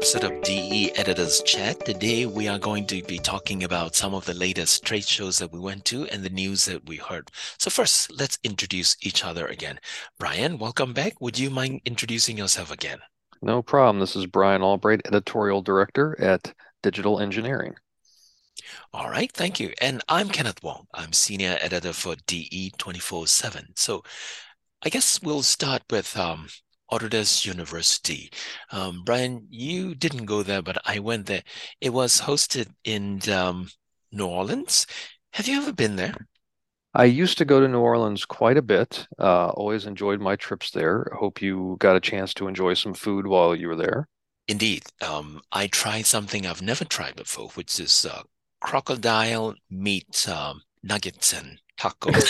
episode of DE Editors Chat. Today we are going to be talking about some of the latest trade shows that we went to and the news that we heard. So first, let's introduce each other again. Brian, welcome back. Would you mind introducing yourself again? No problem. This is Brian Albright, Editorial Director at Digital Engineering. All right, thank you. And I'm Kenneth Wong. I'm Senior Editor for DE 24 7. So I guess we'll start with um, Autodesk University. Um, Brian, you didn't go there, but I went there. It was hosted in um, New Orleans. Have you ever been there? I used to go to New Orleans quite a bit. Uh, always enjoyed my trips there. Hope you got a chance to enjoy some food while you were there. Indeed. Um, I tried something I've never tried before, which is uh, crocodile meat um, nuggets and taco.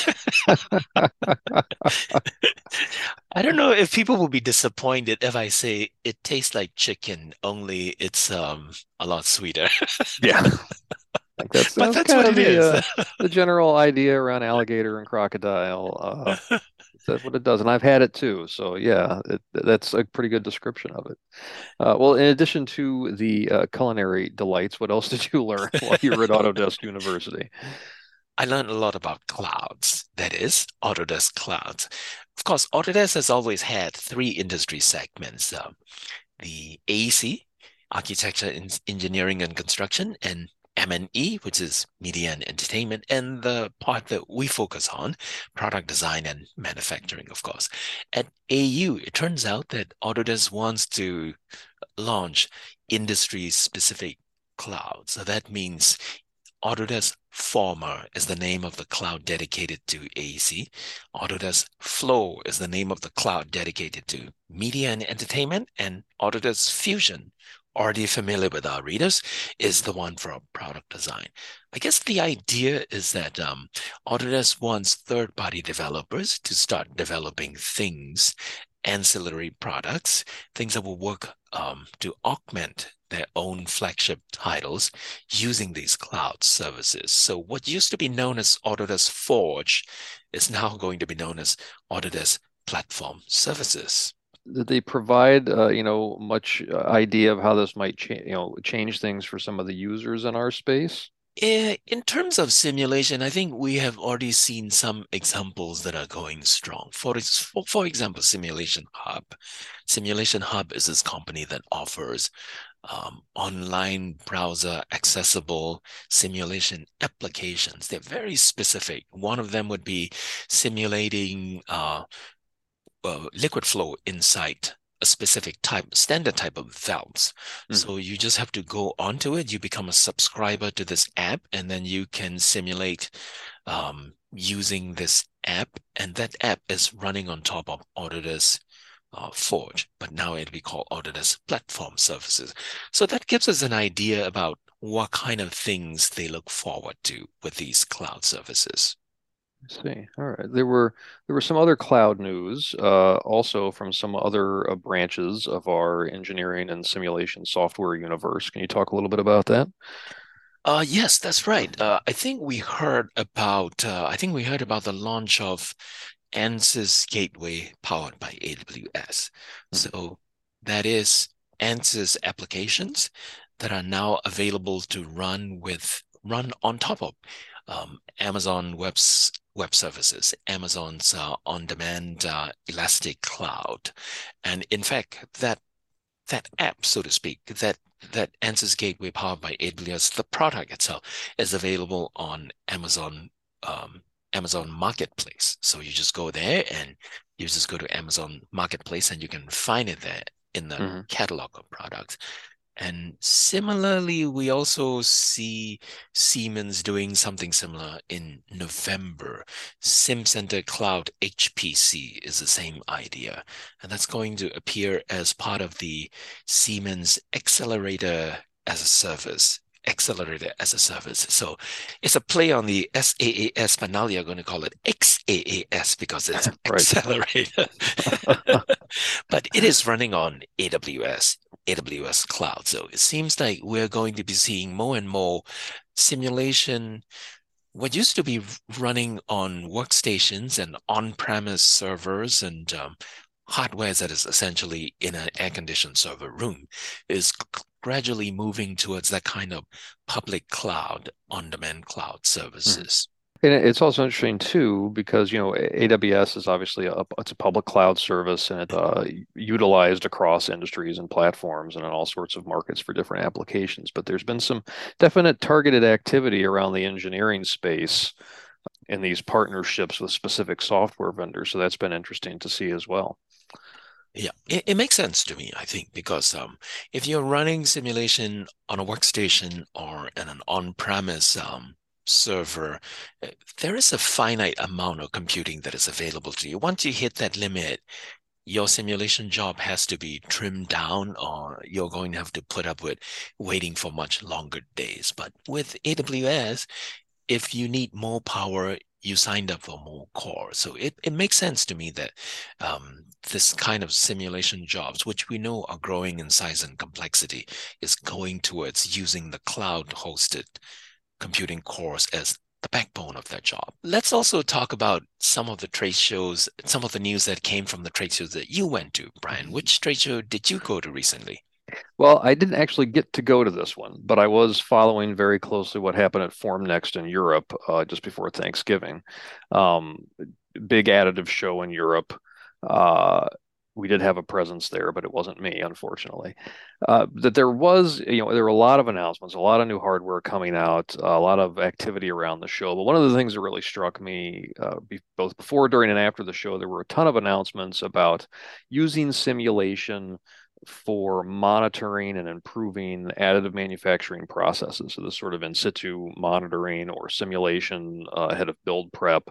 I don't know if people will be disappointed if I say it tastes like chicken, only it's um a lot sweeter. yeah. that's, but that's what it the, is. Uh, the general idea around alligator and crocodile. Uh, that's what it does, and I've had it too. So yeah, it, that's a pretty good description of it. Uh, well, in addition to the uh, culinary delights, what else did you learn while you were at Autodesk University? I learned a lot about clouds, that is, Autodesk Clouds. Of course, Autodesk has always had three industry segments uh, the AEC, Architecture, Engineering, and Construction, and M&E, which is media and entertainment, and the part that we focus on, product design and manufacturing, of course. At AU, it turns out that Autodesk wants to launch industry-specific clouds. So that means Autodesk Forma is the name of the cloud dedicated to AEC. Autodesk Flow is the name of the cloud dedicated to media and entertainment. And Autodesk Fusion, already familiar with our readers, is the one for product design. I guess the idea is that um, Autodesk wants third party developers to start developing things, ancillary products, things that will work um, to augment their own flagship titles using these cloud services. So what used to be known as Autodesk Forge is now going to be known as Autodesk Platform Services. Did they provide, uh, you know, much uh, idea of how this might, cha- you know, change things for some of the users in our space? Eh, in terms of simulation, I think we have already seen some examples that are going strong. For, for, for example, Simulation Hub. Simulation Hub is this company that offers um, online browser accessible simulation applications. They're very specific. One of them would be simulating uh, uh, liquid flow inside a specific type, standard type of valves. Mm. So you just have to go onto it. You become a subscriber to this app, and then you can simulate um, using this app. And that app is running on top of Autodesk uh, Forge, but now it'll be called Autodesk Platform Services. So that gives us an idea about what kind of things they look forward to with these cloud services. I see. All right. There were there were some other cloud news, uh, also from some other uh, branches of our engineering and simulation software universe. Can you talk a little bit about that? Uh, yes, that's right. Uh, I think we heard about uh, I think we heard about the launch of Ansys Gateway powered by AWS. Mm-hmm. So that is Ansys applications that are now available to run with run on top of um, Amazon Web's web services, Amazon's uh, on-demand uh, Elastic Cloud, and in fact, that that app, so to speak, that that Ansys Gateway powered by AWS, the product itself is available on Amazon um, Amazon Marketplace. So you just go there and you just go to Amazon Marketplace and you can find it there in the mm-hmm. catalog of products. And similarly, we also see Siemens doing something similar in November. SimCenter Cloud HPC is the same idea. And that's going to appear as part of the Siemens Accelerator as a Service accelerator as a service. So it's a play on the SaaS, but now you're going to call it XaaS because it's accelerator. but it is running on AWS, AWS cloud. So it seems like we're going to be seeing more and more simulation. What used to be running on workstations and on-premise servers and um, hardware that is essentially in an air-conditioned server room is gradually moving towards that kind of public cloud, on-demand cloud services. Mm. And it's also interesting too because you know AWS is obviously a it's a public cloud service and it's uh, utilized across industries and platforms and in all sorts of markets for different applications. But there's been some definite targeted activity around the engineering space in these partnerships with specific software vendors. So that's been interesting to see as well. Yeah, it, it makes sense to me, I think, because um, if you're running simulation on a workstation or in an on-premise um, server, eh, there is a finite amount of computing that is available to you. Once you hit that limit, your simulation job has to be trimmed down or you're going to have to put up with waiting for much longer days. But with AWS, if you need more power, you signed up for more core. So it, it makes sense to me that um, this kind of simulation jobs, which we know are growing in size and complexity, is going towards using the cloud hosted computing cores as the backbone of that job. Let's also talk about some of the trade shows, some of the news that came from the trade shows that you went to, Brian. Which trade show did you go to recently? Well, I didn't actually get to go to this one, but I was following very closely what happened at Formnext in Europe uh, just before Thanksgiving. Um, big additive show in Europe. Uh, we did have a presence there, but it wasn't me, unfortunately. Uh, that there was, you know, there were a lot of announcements, a lot of new hardware coming out, a lot of activity around the show. But one of the things that really struck me, uh, be, both before, during, and after the show, there were a ton of announcements about using simulation for monitoring and improving additive manufacturing processes. So this sort of in situ monitoring or simulation uh, ahead of build prep,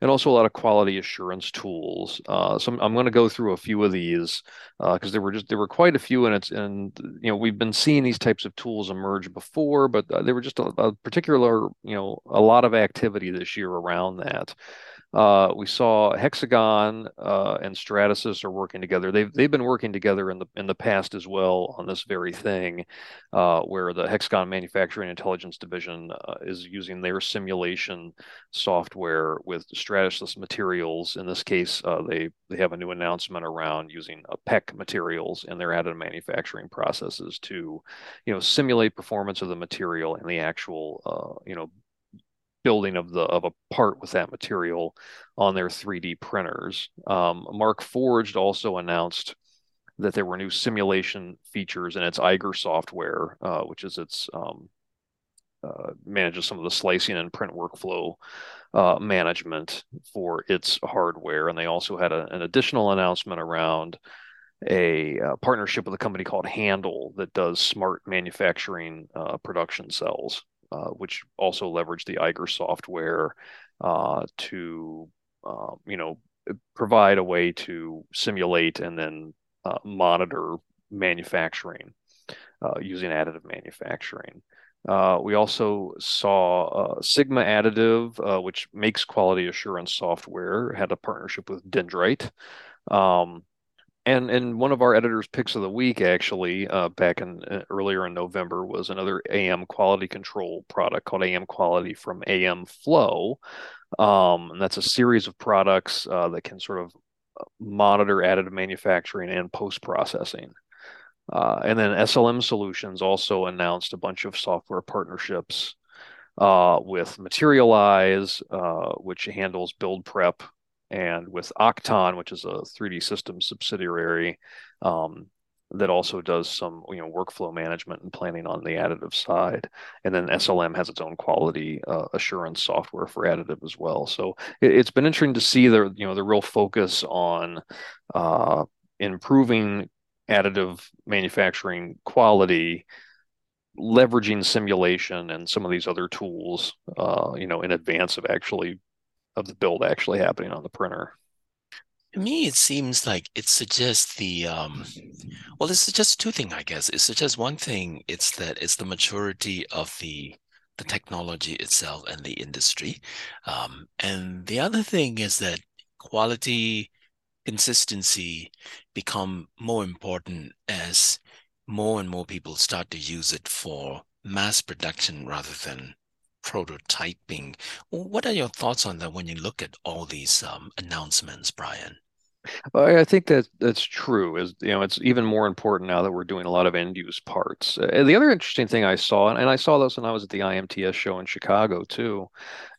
and also a lot of quality assurance tools. Uh, so I'm, I'm going to go through a few of these because uh, there were just there were quite a few, and it's and you know we've been seeing these types of tools emerge before, but uh, there were just a, a particular you know a lot of activity this year around that. Uh, we saw Hexagon uh, and Stratasys are working together. They've they've been working together in the in the past as well on this very thing, uh, where the Hexagon Manufacturing Intelligence Division uh, is using their simulation software with Stratasys materials. In this case, uh, they they have a new announcement around using PEKK materials in their additive manufacturing processes to, you know, simulate performance of the material and the actual, you know, building of the of a part with that material on their 3D printers. Um, Markforged also announced that there were new simulation features in its Eiger software, uh, which is its um, uh, manages some of the slicing and print workflow uh, management for its hardware. And they also had a, an additional announcement around a uh, partnership with a company called Handle that does smart manufacturing uh, production cells. Uh, which also leverage the Eiger software to, uh, you know, provide a way to simulate and then uh, monitor manufacturing uh, using additive manufacturing. we also saw Sigma Additive, which makes quality assurance software, had a partnership with Dyndrite. Um, and and one of our editors picks of the week actually uh, back in uh, earlier in November was another AM quality control product called AM Quality from AM Flow, um, and that's a series of products uh, that can sort of uh, monitor additive manufacturing and post processing. Uh, and then SLM Solutions also announced a bunch of software partnerships uh, with Materialise, which handles build prep and with Oqton, which is a 3D Systems subsidiary um, that also does some you know workflow management and planning on the additive side. And then SLM has its own quality uh, assurance software for additive as well. So it, has been interesting to see the you know the real focus on uh, improving additive manufacturing quality leveraging simulation and some of these other tools, uh, you know, in advance of actually of the build actually happening on the printer. To me, it seems like it suggests the um, well, it suggests two things, I guess. It suggests one thing, it's that it's the maturity of the the technology itself and the industry. Um, and the other thing is that quality, consistency become more important as more and more people start to use it for mass production rather than prototyping. What are your thoughts on that when you look at all these um, announcements, Brian? I think that that's true. Is you know, it's even more important now that we're doing a lot of end use parts. Uh, the other interesting thing I saw, and I saw this when I was at the IMTS show in Chicago too,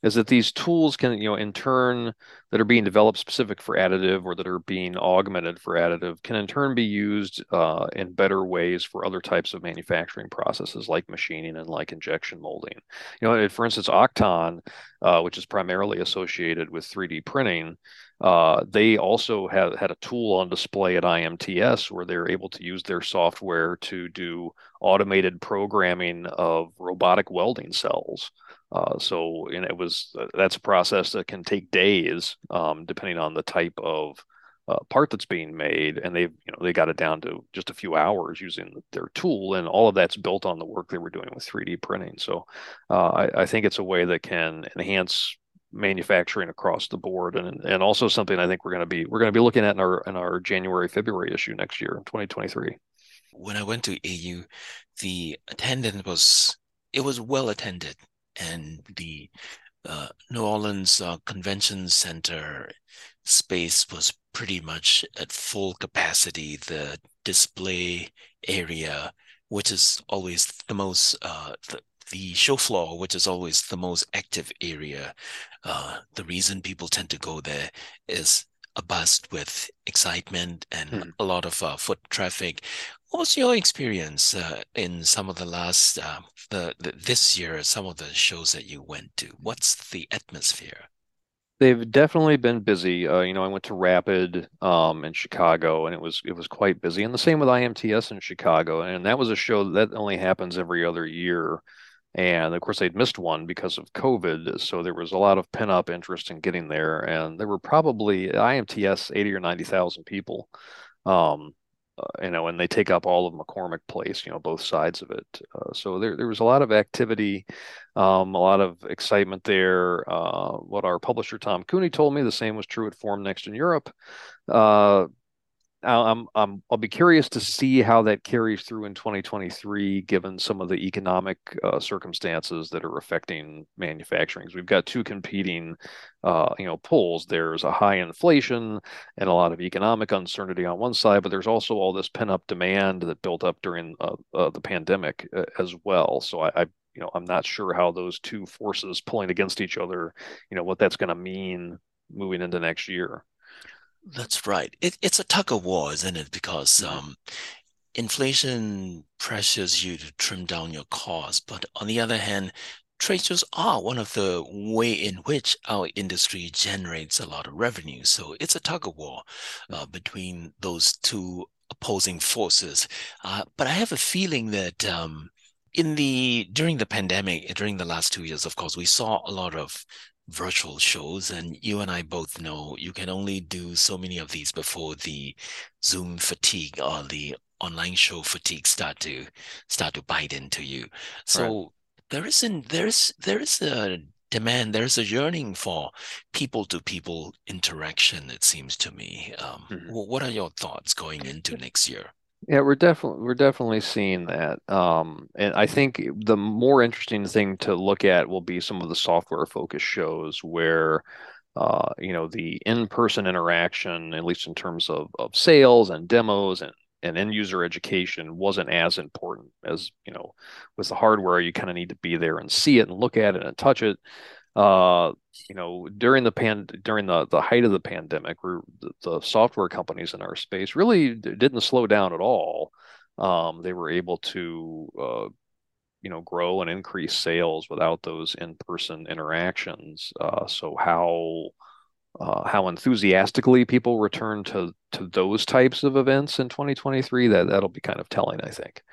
is that these tools can, you know, in turn that are being developed specific for additive or that are being augmented for additive can in turn be used uh, in better ways for other types of manufacturing processes like machining and like injection molding. You know, for instance, Oqton, uh, which is primarily associated with 3D printing uh, they also had, had a tool on display at IMTS where they're able to use their software to do automated programming of robotic welding cells. Uh, so and it was uh, that's a process that can take days, um, depending on the type of uh, part that's being made, and they've you know they got it down to just a few hours using their tool, and all of that's built on the work they were doing with 3D printing. So uh, I, I, think it's a way that can enhance manufacturing across the board and and also something I think we're going to be we're going to be looking at in our in our January February issue next year in 2023. When I went to AU, the attendance was it was well attended and the uh, New Orleans uh, Convention Center space was pretty much at full capacity. The display area, which is always the most uh, the, the show floor, which is always the most active area, uh, the reason people tend to go there is a buzz with excitement and hmm. a lot of uh, foot traffic. What was your experience uh, in some of the last, uh, the, the, this year, some of the shows that you went to? What's the atmosphere? They've definitely been busy. Uh, you know, I went to Rapid um, in Chicago, and it was it was quite busy. And the same with IMTS in Chicago, and that was a show that only happens every other year. And of course, they'd missed one because of COVID. So there was a lot of pent up interest in getting there. And there were probably IMTS 80 or 90,000 people. Um, uh, you know, and they take up all of McCormick Place, you know, both sides of it. Uh, so there, there was a lot of activity, um, a lot of excitement there. Uh, what our publisher Tom Cooney told me, the same was true at Formnext in Europe. I'm, I'm, I'll be curious to see how that carries through in 2023, given some of the economic uh, circumstances that are affecting manufacturing. We've got two competing, uh, you know, pulls. There's a high inflation and a lot of economic uncertainty on one side, but there's also all this pent-up demand that built up during uh, uh the pandemic uh, as well. So I, I, you know, I'm not sure how those two forces pulling against each other, you know, what that's going to mean moving into next year. That's right. It, it's a tug of war, isn't it? Because mm-hmm. um, inflation pressures you to trim down your costs, but on the other hand, trade shows are one of the way in which our industry generates a lot of revenue. So it's a tug of war uh, between those two opposing forces. Uh, but I have a feeling that um, in the during the pandemic, during the last two years, of course, we saw a lot of virtual shows and you and I both know you can only do so many of these before the Zoom fatigue or the online show fatigue start to start to bite into you. So right. there isn't there's there is a demand there's a yearning for people to people interaction it seems to me um, mm-hmm. what are your thoughts going into next year yeah, we're definitely we're definitely seeing that. Um, and I think the more interesting thing to look at will be some of the software focused shows where uh, you know, the in-person interaction, at least in terms of, of sales and demos and, and end user education, wasn't as important as, you know, with the hardware, you kind of need to be there and see it and look at it and touch it uh, you know, during the pan during the the height of the pandemic, the, the software companies in our space really didn't slow down at all. Um, they were able to, uh, you know, grow and increase sales without those in-person interactions. Uh, so how uh, how enthusiastically people return to to those types of events in 2023 that that'll be kind of telling, I think.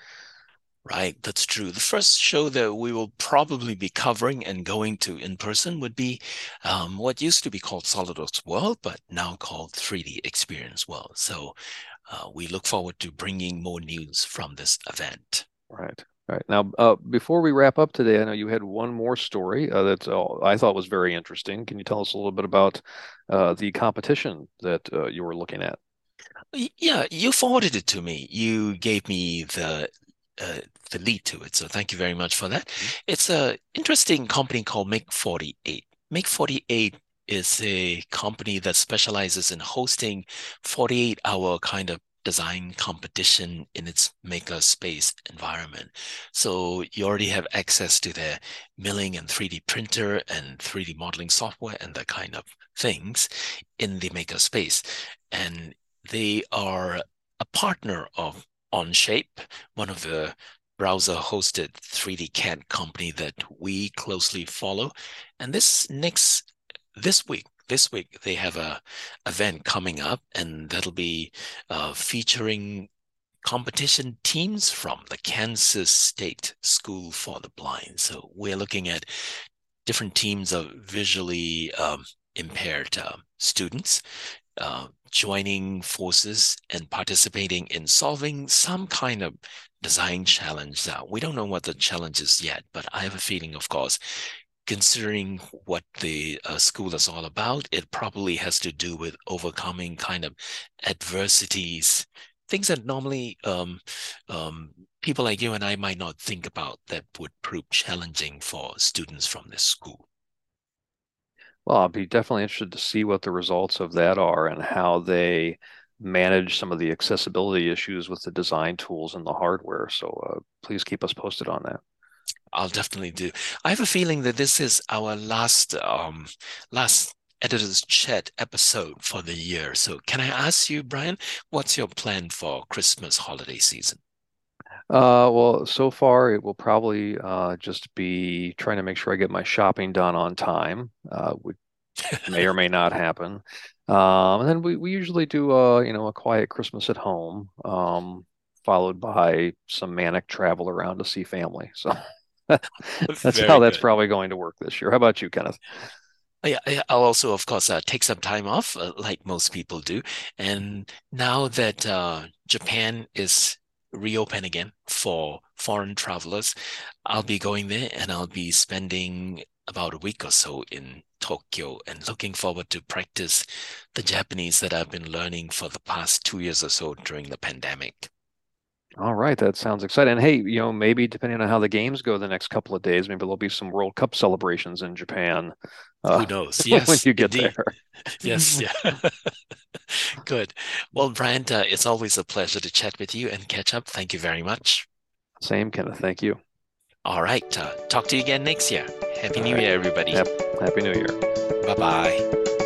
Right, that's true. The first show that we will probably be covering and going to in person would be um, what used to be called SolidWorks World, but now called 3D Experience World. So uh, we look forward to bringing more news from this event. Right. All right. Now, uh, before we wrap up today, I know you had one more story uh, that uh, I thought was very interesting. Can you tell us a little bit about uh, the competition that uh, you were looking at? Yeah, you forwarded it to me. You gave me the uh, the lead to it. So thank you very much for that. Mm-hmm. It's a interesting company called Make 48. Make 48 is a company that specializes in hosting 48 hour kind of design competition in its maker space environment. So you already have access to their milling and 3D printer and 3D modeling software and that kind of things in the maker space. And they are a partner of Onshape, one of the browser hosted 3D CAD company that we closely follow. And this next this week, this week they have a event coming up, and that'll be uh, featuring competition teams from the Kansas State School for the Blind. So we're looking at different teams of visually um, impaired uh, students uh, joining forces and participating in solving some kind of design challenge. Now, we don't know what the challenge is yet, but I have a feeling, of course, considering what the uh, school is all about, it probably has to do with overcoming kind of adversities, things that normally um, um, people like you and I might not think about that would prove challenging for students from this school. Well, I'll be definitely interested to see what the results of that are and how they manage some of the accessibility issues with the design tools and the hardware. So uh, please keep us posted on that. I'll definitely do. I have a feeling that this is our last um last editor's chat episode for the year. So can I ask you, Brian, what's your plan for Christmas holiday season? Uh, well, so far it will probably uh, just be trying to make sure I get my shopping done on time, uh, which may or may not happen. Um, and then we, we usually do a you know a quiet Christmas at home, um, followed by some manic travel around to see family. So. that's Very how that's probably going to work this year. How about you, Kenneth? Yeah, I'll also, of course, uh, take some time off, uh, like most people do. And now that uh, Japan is reopen again for foreign travelers, I'll be going there and I'll be spending about a week or so in Tokyo and looking forward to practice the Japanese that I've been learning for the past two years or so during the pandemic. All right, that sounds exciting. And hey, you know, maybe depending on how the games go the next couple of days, maybe there'll be some World Cup celebrations in Japan. Uh, Who knows? Yes, when you get indeed. there. yes, yeah. Good. Well, Brian, uh, it's always a pleasure to chat with you and catch up. Thank you very much. Same, Kenneth. Thank you. All right. Uh, talk to you again next year. Happy All New right. Year, everybody. Yep. Happy New Year. Bye bye.